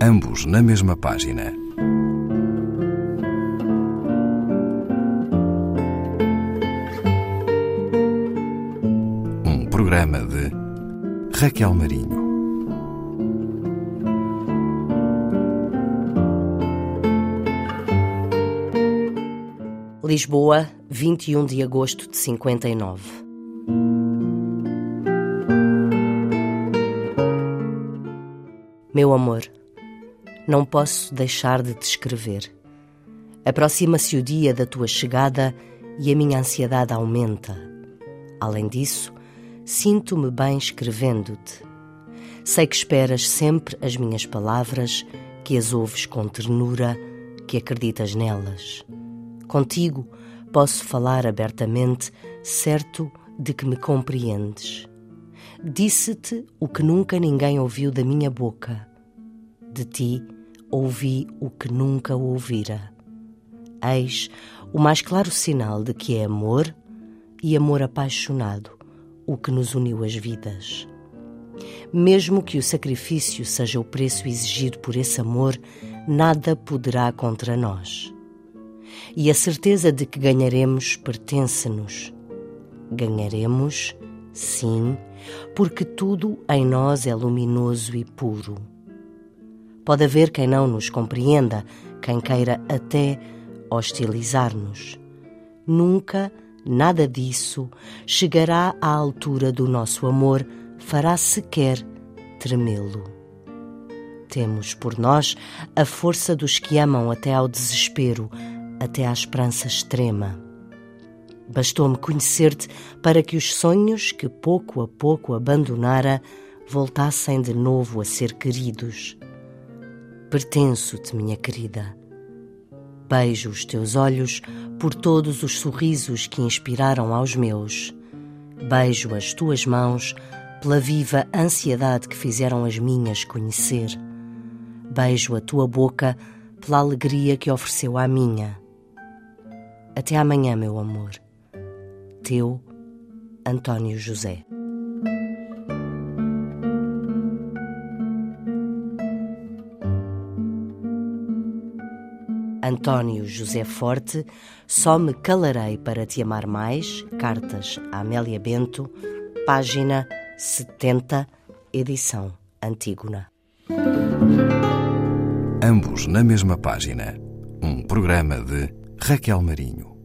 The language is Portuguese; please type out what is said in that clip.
ambos na mesma página. Um programa de Raquel Marinho. Lisboa, 21 de agosto de 59. Meu amor, não posso deixar de te escrever. Aproxima-se o dia da tua chegada e a minha ansiedade aumenta. Além disso, sinto-me bem escrevendo-te. Sei que esperas sempre as minhas palavras, que as ouves com ternura, que acreditas nelas. Contigo posso falar abertamente, certo de que me compreendes. Disse-te o que nunca ninguém ouviu da minha boca. De ti ouvi o que nunca ouvira. Eis o mais claro sinal de que é amor e amor apaixonado o que nos uniu as vidas. Mesmo que o sacrifício seja o preço exigido por esse amor, nada poderá contra nós. E a certeza de que ganharemos pertence-nos. Ganharemos, sim, porque tudo em nós é luminoso e puro. Pode haver quem não nos compreenda, quem queira até hostilizar-nos. Nunca nada disso chegará à altura do nosso amor, fará sequer tremê-lo. Temos por nós a força dos que amam até ao desespero, até à esperança extrema. Bastou-me conhecer-te para que os sonhos que pouco a pouco abandonara voltassem de novo a ser queridos. Pertenço-te, minha querida. Beijo os teus olhos por todos os sorrisos que inspiraram aos meus. Beijo as tuas mãos pela viva ansiedade que fizeram as minhas conhecer. Beijo a tua boca pela alegria que ofereceu à minha. Até amanhã, meu amor. Teu António José. António José Forte, Só me calarei para te amar mais, cartas a Amélia Bento, página 70, edição Antígona. Ambos na mesma página. Um programa de Raquel Marinho.